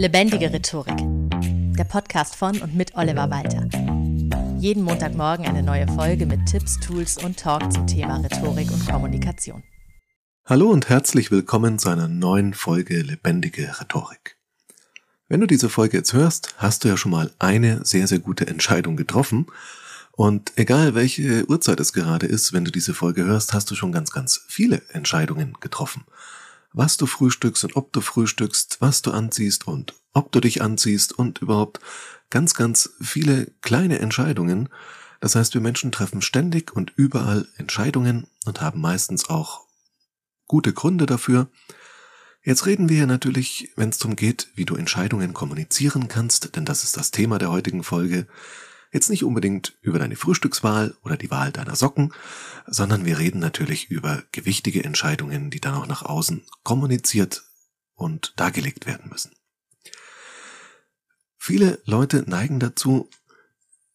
Lebendige Rhetorik. Der Podcast von und mit Oliver Walter. Jeden Montagmorgen eine neue Folge mit Tipps, Tools und Talk zum Thema Rhetorik und Kommunikation. Hallo und herzlich willkommen zu einer neuen Folge Lebendige Rhetorik. Wenn du diese Folge jetzt hörst, hast du ja schon mal eine sehr, sehr gute Entscheidung getroffen. Und egal welche Uhrzeit es gerade ist, wenn du diese Folge hörst, hast du schon ganz, ganz viele Entscheidungen getroffen was du frühstückst und ob du frühstückst, was du anziehst und ob du dich anziehst und überhaupt ganz, ganz viele kleine Entscheidungen. Das heißt, wir Menschen treffen ständig und überall Entscheidungen und haben meistens auch gute Gründe dafür. Jetzt reden wir natürlich, wenn es darum geht, wie du Entscheidungen kommunizieren kannst, denn das ist das Thema der heutigen Folge, Jetzt nicht unbedingt über deine Frühstückswahl oder die Wahl deiner Socken, sondern wir reden natürlich über gewichtige Entscheidungen, die dann auch nach außen kommuniziert und dargelegt werden müssen. Viele Leute neigen dazu,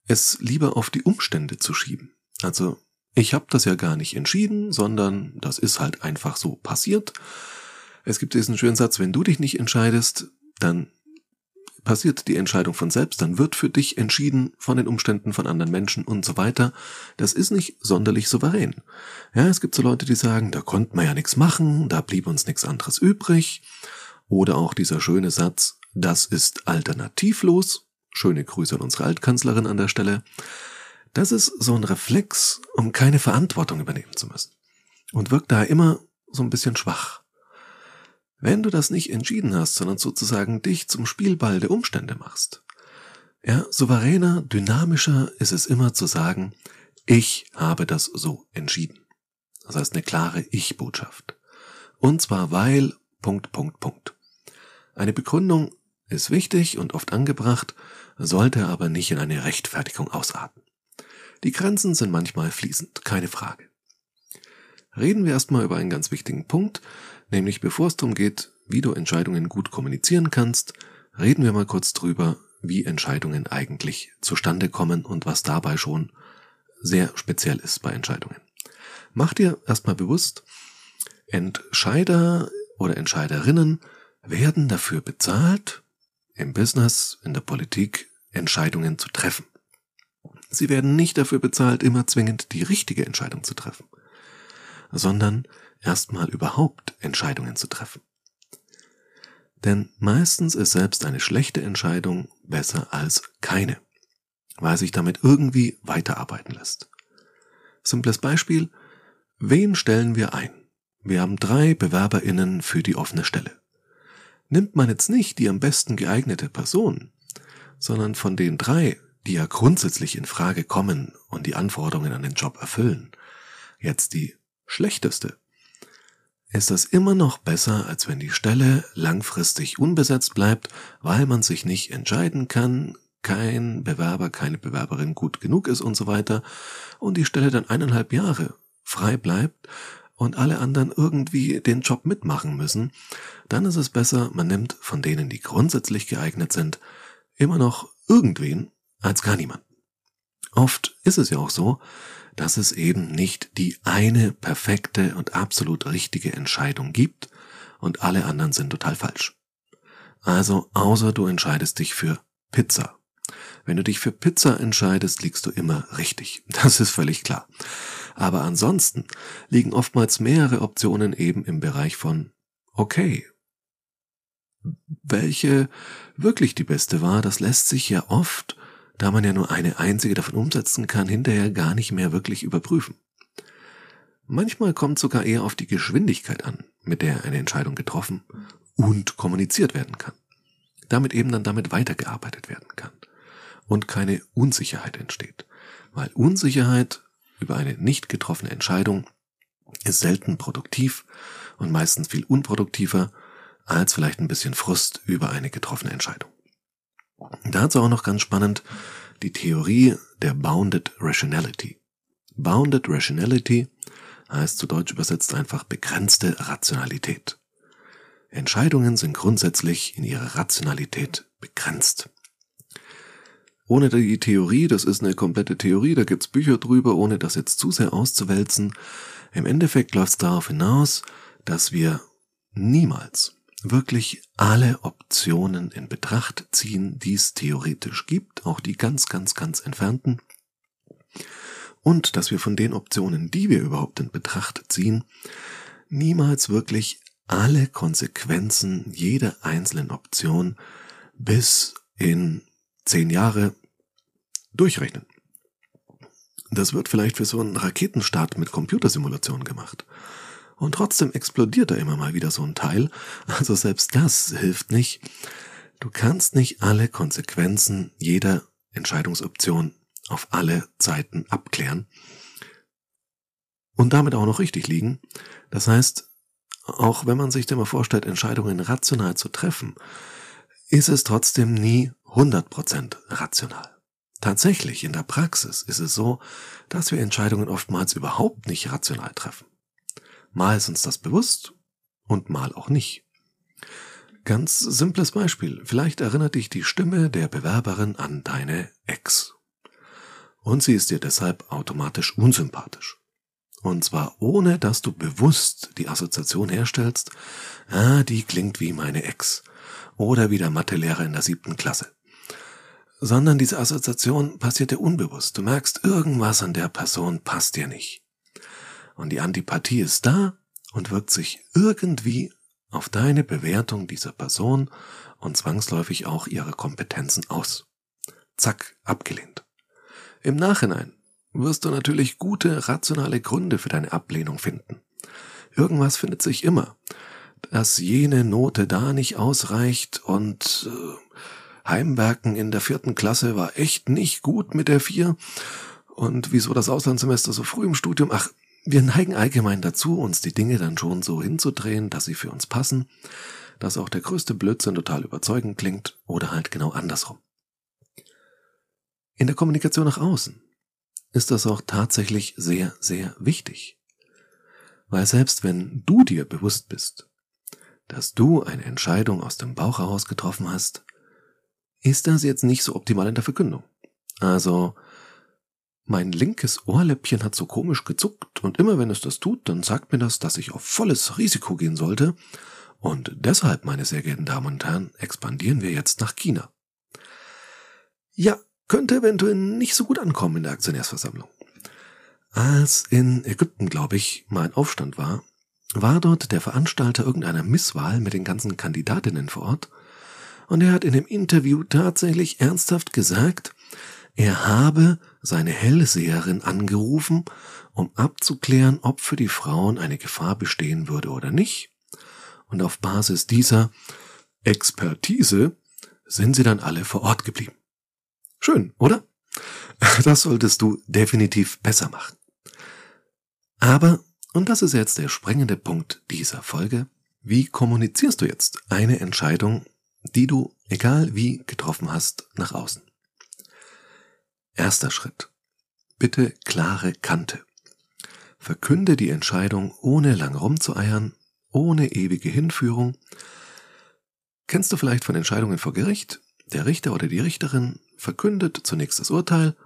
es lieber auf die Umstände zu schieben. Also ich habe das ja gar nicht entschieden, sondern das ist halt einfach so passiert. Es gibt diesen schönen Satz, wenn du dich nicht entscheidest, dann passiert die Entscheidung von selbst, dann wird für dich entschieden von den Umständen von anderen Menschen und so weiter. Das ist nicht sonderlich souverän. Ja, es gibt so Leute, die sagen, da konnten wir ja nichts machen, da blieb uns nichts anderes übrig. Oder auch dieser schöne Satz, das ist alternativlos. Schöne Grüße an unsere Altkanzlerin an der Stelle. Das ist so ein Reflex, um keine Verantwortung übernehmen zu müssen. Und wirkt da immer so ein bisschen schwach. Wenn du das nicht entschieden hast, sondern sozusagen dich zum Spielball der Umstände machst, ja, souveräner, dynamischer ist es immer zu sagen, ich habe das so entschieden. Das heißt eine klare Ich-Botschaft. Und zwar weil, Punkt, Punkt, Punkt. Eine Begründung ist wichtig und oft angebracht, sollte aber nicht in eine Rechtfertigung ausarten. Die Grenzen sind manchmal fließend, keine Frage. Reden wir erstmal über einen ganz wichtigen Punkt, Nämlich bevor es darum geht, wie du Entscheidungen gut kommunizieren kannst, reden wir mal kurz drüber, wie Entscheidungen eigentlich zustande kommen und was dabei schon sehr speziell ist bei Entscheidungen. Mach dir erstmal bewusst, Entscheider oder Entscheiderinnen werden dafür bezahlt, im Business, in der Politik Entscheidungen zu treffen. Sie werden nicht dafür bezahlt, immer zwingend die richtige Entscheidung zu treffen, sondern erstmal überhaupt Entscheidungen zu treffen. Denn meistens ist selbst eine schlechte Entscheidung besser als keine, weil sich damit irgendwie weiterarbeiten lässt. Simples Beispiel, wen stellen wir ein? Wir haben drei Bewerberinnen für die offene Stelle. Nimmt man jetzt nicht die am besten geeignete Person, sondern von den drei, die ja grundsätzlich in Frage kommen und die Anforderungen an den Job erfüllen, jetzt die schlechteste, ist das immer noch besser, als wenn die Stelle langfristig unbesetzt bleibt, weil man sich nicht entscheiden kann, kein Bewerber, keine Bewerberin gut genug ist und so weiter, und die Stelle dann eineinhalb Jahre frei bleibt und alle anderen irgendwie den Job mitmachen müssen, dann ist es besser, man nimmt von denen, die grundsätzlich geeignet sind, immer noch irgendwen als gar niemanden. Oft ist es ja auch so, dass es eben nicht die eine perfekte und absolut richtige Entscheidung gibt und alle anderen sind total falsch. Also außer du entscheidest dich für Pizza. Wenn du dich für Pizza entscheidest, liegst du immer richtig. Das ist völlig klar. Aber ansonsten liegen oftmals mehrere Optionen eben im Bereich von okay. Welche wirklich die beste war, das lässt sich ja oft da man ja nur eine einzige davon umsetzen kann, hinterher gar nicht mehr wirklich überprüfen. Manchmal kommt sogar eher auf die Geschwindigkeit an, mit der eine Entscheidung getroffen und kommuniziert werden kann. Damit eben dann damit weitergearbeitet werden kann und keine Unsicherheit entsteht. Weil Unsicherheit über eine nicht getroffene Entscheidung ist selten produktiv und meistens viel unproduktiver als vielleicht ein bisschen Frust über eine getroffene Entscheidung. Dazu auch noch ganz spannend die Theorie der Bounded Rationality. Bounded Rationality heißt zu Deutsch übersetzt einfach begrenzte Rationalität. Entscheidungen sind grundsätzlich in ihrer Rationalität begrenzt. Ohne die Theorie, das ist eine komplette Theorie, da gibt's Bücher drüber, ohne das jetzt zu sehr auszuwälzen. Im Endeffekt läuft es darauf hinaus, dass wir niemals wirklich alle Optionen in Betracht ziehen, die es theoretisch gibt, auch die ganz, ganz, ganz entfernten. Und dass wir von den Optionen, die wir überhaupt in Betracht ziehen, niemals wirklich alle Konsequenzen jeder einzelnen Option bis in zehn Jahre durchrechnen. Das wird vielleicht für so einen Raketenstart mit Computersimulation gemacht. Und trotzdem explodiert da immer mal wieder so ein Teil. Also selbst das hilft nicht. Du kannst nicht alle Konsequenzen jeder Entscheidungsoption auf alle Zeiten abklären und damit auch noch richtig liegen. Das heißt, auch wenn man sich immer vorstellt, Entscheidungen rational zu treffen, ist es trotzdem nie 100% rational. Tatsächlich, in der Praxis ist es so, dass wir Entscheidungen oftmals überhaupt nicht rational treffen. Mal ist uns das bewusst und mal auch nicht. Ganz simples Beispiel. Vielleicht erinnert dich die Stimme der Bewerberin an deine Ex. Und sie ist dir deshalb automatisch unsympathisch. Und zwar ohne, dass du bewusst die Assoziation herstellst, ah, die klingt wie meine Ex. Oder wie der Mathelehrer in der siebten Klasse. Sondern diese Assoziation passiert dir unbewusst. Du merkst, irgendwas an der Person passt dir nicht. Und die Antipathie ist da und wirkt sich irgendwie auf deine Bewertung dieser Person und zwangsläufig auch ihre Kompetenzen aus. Zack, abgelehnt. Im Nachhinein wirst du natürlich gute, rationale Gründe für deine Ablehnung finden. Irgendwas findet sich immer, dass jene Note da nicht ausreicht und äh, Heimwerken in der vierten Klasse war echt nicht gut mit der vier und wieso das Auslandssemester so früh im Studium, ach, wir neigen allgemein dazu, uns die Dinge dann schon so hinzudrehen, dass sie für uns passen, dass auch der größte Blödsinn total überzeugend klingt oder halt genau andersrum. In der Kommunikation nach außen ist das auch tatsächlich sehr, sehr wichtig. Weil selbst wenn du dir bewusst bist, dass du eine Entscheidung aus dem Bauch heraus getroffen hast, ist das jetzt nicht so optimal in der Verkündung. Also, mein linkes Ohrläppchen hat so komisch gezuckt und immer wenn es das tut, dann sagt mir das, dass ich auf volles Risiko gehen sollte. Und deshalb, meine sehr geehrten Damen und Herren, expandieren wir jetzt nach China. Ja, könnte eventuell nicht so gut ankommen in der Aktionärsversammlung. Als in Ägypten, glaube ich, mal ein Aufstand war, war dort der Veranstalter irgendeiner Misswahl mit den ganzen Kandidatinnen vor Ort, und er hat in dem Interview tatsächlich ernsthaft gesagt, er habe seine Hellseherin angerufen, um abzuklären, ob für die Frauen eine Gefahr bestehen würde oder nicht. Und auf Basis dieser Expertise sind sie dann alle vor Ort geblieben. Schön, oder? Das solltest du definitiv besser machen. Aber, und das ist jetzt der springende Punkt dieser Folge, wie kommunizierst du jetzt eine Entscheidung, die du, egal wie, getroffen hast, nach außen? Erster Schritt. Bitte klare Kante. Verkünde die Entscheidung ohne lang rumzueiern, ohne ewige Hinführung. Kennst du vielleicht von Entscheidungen vor Gericht? Der Richter oder die Richterin verkündet zunächst das Urteil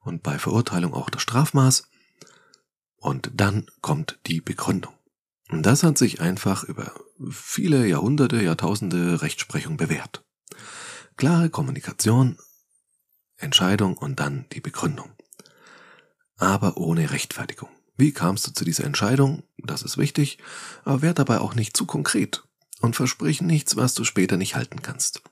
und bei Verurteilung auch das Strafmaß und dann kommt die Begründung. Und das hat sich einfach über viele Jahrhunderte, Jahrtausende Rechtsprechung bewährt. Klare Kommunikation, Entscheidung und dann die Begründung. Aber ohne Rechtfertigung. Wie kamst du zu dieser Entscheidung? Das ist wichtig, aber werd dabei auch nicht zu konkret und versprich nichts, was du später nicht halten kannst.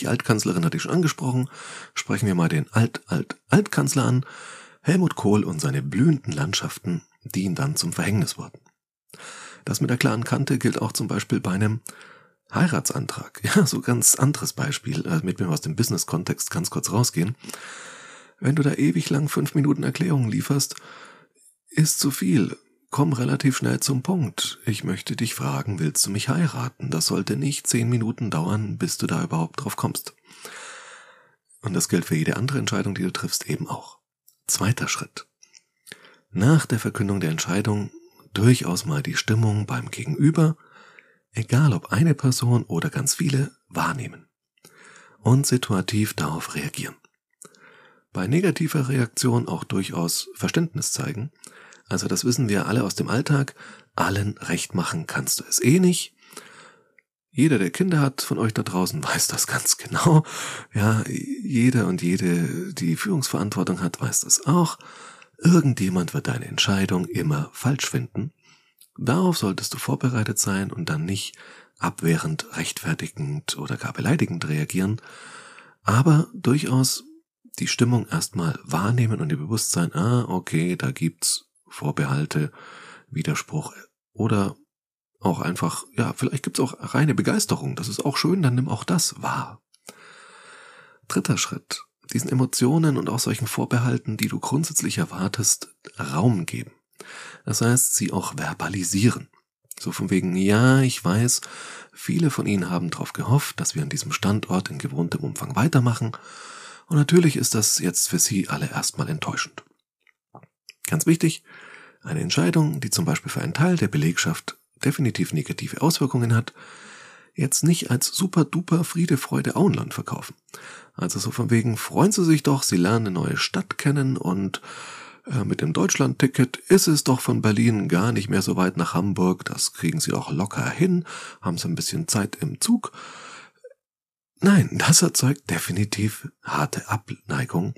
Die Altkanzlerin hatte ich schon angesprochen. Sprechen wir mal den Alt-Alt-Altkanzler an. Helmut Kohl und seine blühenden Landschaften, die ihm dann zum Verhängnis wurden. Das mit der klaren Kante gilt auch zum Beispiel bei einem Heiratsantrag. Ja, so ganz anderes Beispiel, damit wir aus dem Business-Kontext ganz kurz rausgehen. Wenn du da ewig lang fünf Minuten Erklärungen lieferst, ist zu viel. Komm relativ schnell zum Punkt. Ich möchte dich fragen, willst du mich heiraten? Das sollte nicht zehn Minuten dauern, bis du da überhaupt drauf kommst. Und das gilt für jede andere Entscheidung, die du triffst, eben auch. Zweiter Schritt. Nach der Verkündung der Entscheidung durchaus mal die Stimmung beim Gegenüber egal ob eine Person oder ganz viele, wahrnehmen und situativ darauf reagieren. Bei negativer Reaktion auch durchaus Verständnis zeigen, also das wissen wir alle aus dem Alltag, allen recht machen kannst du es eh nicht. Jeder, der Kinder hat von euch da draußen, weiß das ganz genau. Ja, jeder und jede, die Führungsverantwortung hat, weiß das auch. Irgendjemand wird deine Entscheidung immer falsch finden. Darauf solltest du vorbereitet sein und dann nicht abwehrend, rechtfertigend oder gar beleidigend reagieren, aber durchaus die Stimmung erstmal wahrnehmen und ihr Bewusstsein, ah, okay, da gibt's Vorbehalte, Widerspruch oder auch einfach, ja, vielleicht gibt's auch reine Begeisterung, das ist auch schön, dann nimm auch das wahr. Dritter Schritt, diesen Emotionen und auch solchen Vorbehalten, die du grundsätzlich erwartest, Raum geben. Das heißt, sie auch verbalisieren. So von wegen, ja, ich weiß, viele von Ihnen haben darauf gehofft, dass wir an diesem Standort in gewohntem Umfang weitermachen. Und natürlich ist das jetzt für Sie alle erstmal enttäuschend. Ganz wichtig, eine Entscheidung, die zum Beispiel für einen Teil der Belegschaft definitiv negative Auswirkungen hat, jetzt nicht als super duper Friede, Freude, Auenland verkaufen. Also so von wegen, freuen Sie sich doch, Sie lernen eine neue Stadt kennen und mit dem Deutschland-Ticket ist es doch von Berlin gar nicht mehr so weit nach Hamburg. Das kriegen Sie auch locker hin. Haben Sie ein bisschen Zeit im Zug. Nein, das erzeugt definitiv harte Abneigung.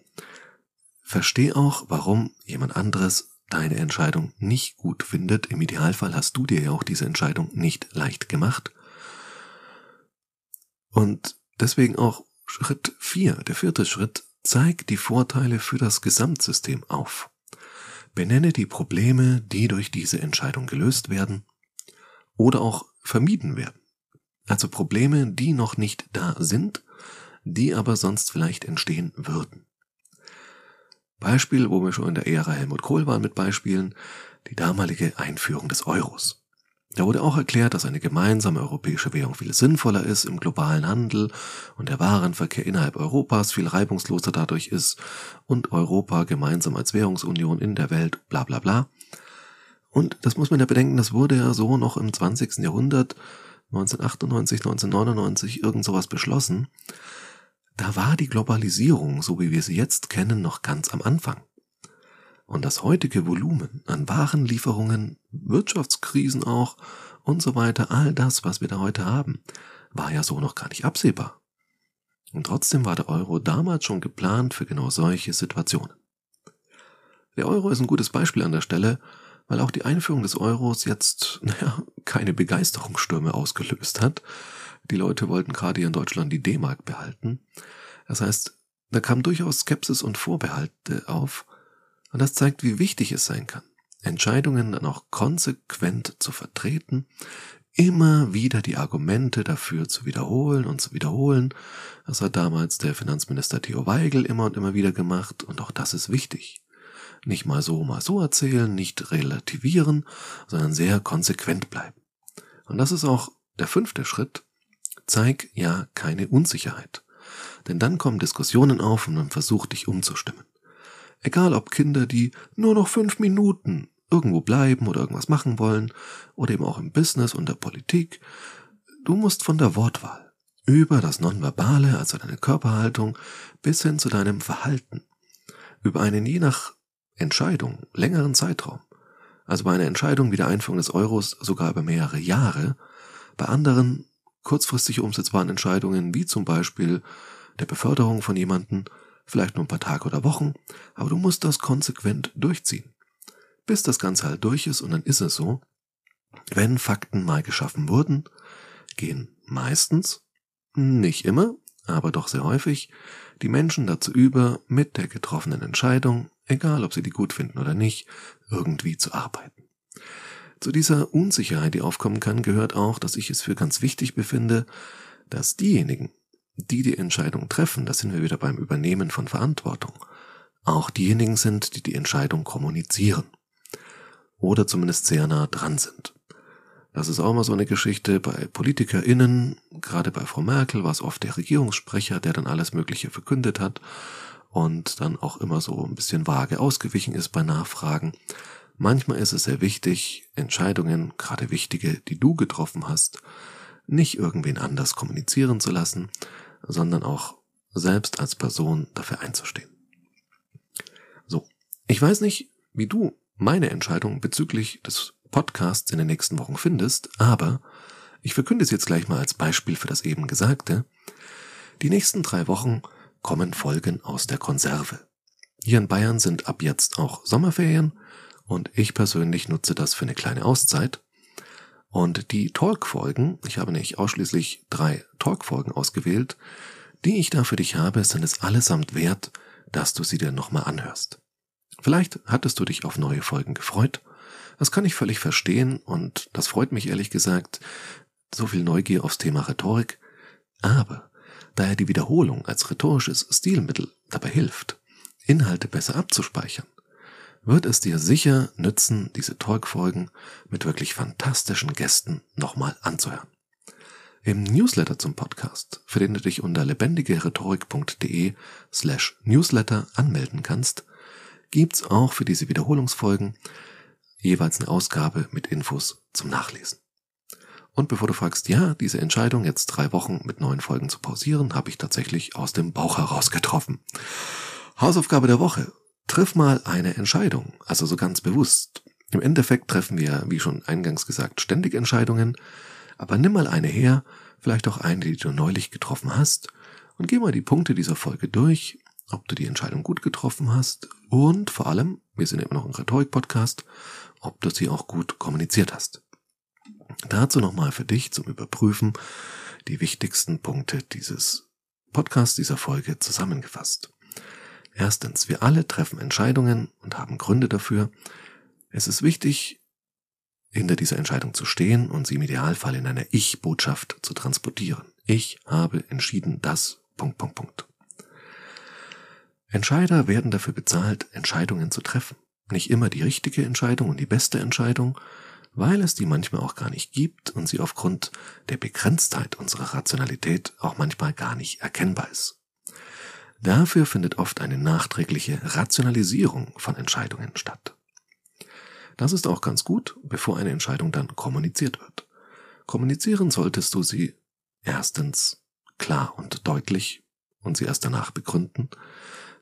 Versteh auch, warum jemand anderes deine Entscheidung nicht gut findet. Im Idealfall hast du dir ja auch diese Entscheidung nicht leicht gemacht. Und deswegen auch Schritt vier, der vierte Schritt, zeig die Vorteile für das Gesamtsystem auf. Benenne die Probleme, die durch diese Entscheidung gelöst werden oder auch vermieden werden. Also Probleme, die noch nicht da sind, die aber sonst vielleicht entstehen würden. Beispiel, wo wir schon in der Ära Helmut Kohl waren mit Beispielen, die damalige Einführung des Euros. Da wurde auch erklärt, dass eine gemeinsame europäische Währung viel sinnvoller ist im globalen Handel und der Warenverkehr innerhalb Europas viel reibungsloser dadurch ist und Europa gemeinsam als Währungsunion in der Welt bla bla bla. Und das muss man ja bedenken, das wurde ja so noch im 20. Jahrhundert, 1998, 1999, irgend sowas beschlossen. Da war die Globalisierung, so wie wir sie jetzt kennen, noch ganz am Anfang. Und das heutige Volumen an Warenlieferungen, Wirtschaftskrisen auch und so weiter, all das, was wir da heute haben, war ja so noch gar nicht absehbar. Und trotzdem war der Euro damals schon geplant für genau solche Situationen. Der Euro ist ein gutes Beispiel an der Stelle, weil auch die Einführung des Euros jetzt, naja, keine Begeisterungsstürme ausgelöst hat. Die Leute wollten gerade hier in Deutschland die D-Mark behalten. Das heißt, da kam durchaus Skepsis und Vorbehalte auf, und das zeigt, wie wichtig es sein kann, Entscheidungen dann auch konsequent zu vertreten, immer wieder die Argumente dafür zu wiederholen und zu wiederholen. Das hat damals der Finanzminister Theo Weigel immer und immer wieder gemacht und auch das ist wichtig. Nicht mal so, mal so erzählen, nicht relativieren, sondern sehr konsequent bleiben. Und das ist auch der fünfte Schritt. Zeig ja keine Unsicherheit. Denn dann kommen Diskussionen auf und man versucht dich umzustimmen. Egal ob Kinder, die nur noch fünf Minuten irgendwo bleiben oder irgendwas machen wollen, oder eben auch im Business und der Politik. Du musst von der Wortwahl über das Nonverbale, also deine Körperhaltung, bis hin zu deinem Verhalten, über einen je nach Entscheidung längeren Zeitraum, also bei einer Entscheidung wie der Einführung des Euros sogar über mehrere Jahre, bei anderen kurzfristig umsetzbaren Entscheidungen wie zum Beispiel der Beförderung von jemanden vielleicht nur ein paar Tage oder Wochen, aber du musst das konsequent durchziehen. Bis das Ganze halt durch ist und dann ist es so, wenn Fakten mal geschaffen wurden, gehen meistens, nicht immer, aber doch sehr häufig, die Menschen dazu über, mit der getroffenen Entscheidung, egal ob sie die gut finden oder nicht, irgendwie zu arbeiten. Zu dieser Unsicherheit, die aufkommen kann, gehört auch, dass ich es für ganz wichtig befinde, dass diejenigen, die die Entscheidung treffen, da sind wir wieder beim Übernehmen von Verantwortung, auch diejenigen sind, die die Entscheidung kommunizieren oder zumindest sehr nah dran sind. Das ist auch mal so eine Geschichte bei PolitikerInnen, gerade bei Frau Merkel war es oft der Regierungssprecher, der dann alles Mögliche verkündet hat und dann auch immer so ein bisschen vage ausgewichen ist bei Nachfragen. Manchmal ist es sehr wichtig, Entscheidungen, gerade wichtige, die du getroffen hast, nicht irgendwen anders kommunizieren zu lassen, sondern auch selbst als Person dafür einzustehen. So, ich weiß nicht, wie du meine Entscheidung bezüglich des Podcasts in den nächsten Wochen findest, aber Ich verkünde es jetzt gleich mal als Beispiel für das eben Gesagte. Die nächsten drei Wochen kommen Folgen aus der Konserve. Hier in Bayern sind ab jetzt auch Sommerferien und ich persönlich nutze das für eine kleine Auszeit. Und die Talk-Folgen, ich habe nicht ausschließlich drei Talk-Folgen ausgewählt, die ich da für dich habe, sind es allesamt wert, dass du sie dir nochmal anhörst. Vielleicht hattest du dich auf neue Folgen gefreut. Das kann ich völlig verstehen und das freut mich ehrlich gesagt, so viel Neugier aufs Thema Rhetorik. Aber da er die Wiederholung als rhetorisches Stilmittel dabei hilft, Inhalte besser abzuspeichern, wird es dir sicher nützen, diese Talk-Folgen mit wirklich fantastischen Gästen nochmal anzuhören. Im Newsletter zum Podcast, für den du dich unter lebendigerhetorik.de slash newsletter anmelden kannst, gibt's auch für diese Wiederholungsfolgen jeweils eine Ausgabe mit Infos zum Nachlesen. Und bevor du fragst, ja, diese Entscheidung, jetzt drei Wochen mit neuen Folgen zu pausieren, habe ich tatsächlich aus dem Bauch heraus getroffen. Hausaufgabe der Woche. Triff mal eine Entscheidung, also so ganz bewusst. Im Endeffekt treffen wir, wie schon eingangs gesagt, ständig Entscheidungen, aber nimm mal eine her, vielleicht auch eine, die du neulich getroffen hast, und geh mal die Punkte dieser Folge durch, ob du die Entscheidung gut getroffen hast und vor allem, wir sind immer noch ein Rhetorik-Podcast, ob du sie auch gut kommuniziert hast. Dazu nochmal für dich zum Überprüfen die wichtigsten Punkte dieses Podcasts, dieser Folge zusammengefasst. Erstens, wir alle treffen Entscheidungen und haben Gründe dafür. Es ist wichtig, hinter dieser Entscheidung zu stehen und sie im Idealfall in einer Ich-Botschaft zu transportieren. Ich habe entschieden das, Punkt, Punkt, Punkt. Entscheider werden dafür bezahlt, Entscheidungen zu treffen. Nicht immer die richtige Entscheidung und die beste Entscheidung, weil es die manchmal auch gar nicht gibt und sie aufgrund der Begrenztheit unserer Rationalität auch manchmal gar nicht erkennbar ist. Dafür findet oft eine nachträgliche Rationalisierung von Entscheidungen statt. Das ist auch ganz gut, bevor eine Entscheidung dann kommuniziert wird. Kommunizieren solltest du sie erstens klar und deutlich und sie erst danach begründen.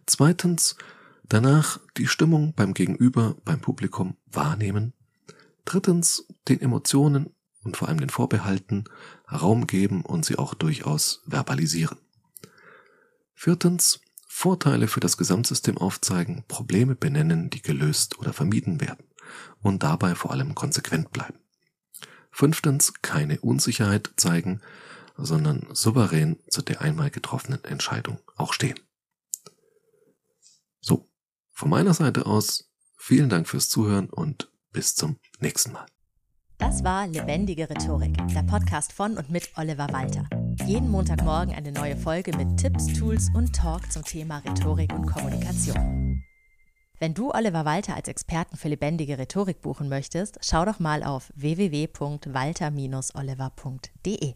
Zweitens danach die Stimmung beim Gegenüber, beim Publikum wahrnehmen Drittens den Emotionen und vor allem den Vorbehalten Raum geben und sie auch durchaus verbalisieren. Viertens Vorteile für das Gesamtsystem aufzeigen, Probleme benennen, die gelöst oder vermieden werden und dabei vor allem konsequent bleiben. Fünftens keine Unsicherheit zeigen, sondern souverän zu der einmal getroffenen Entscheidung auch stehen. So, von meiner Seite aus vielen Dank fürs Zuhören und bis zum nächsten Mal. Das war Lebendige Rhetorik, der Podcast von und mit Oliver Walter. Jeden Montagmorgen eine neue Folge mit Tipps, Tools und Talk zum Thema Rhetorik und Kommunikation. Wenn du Oliver Walter als Experten für lebendige Rhetorik buchen möchtest, schau doch mal auf www.walter-oliver.de.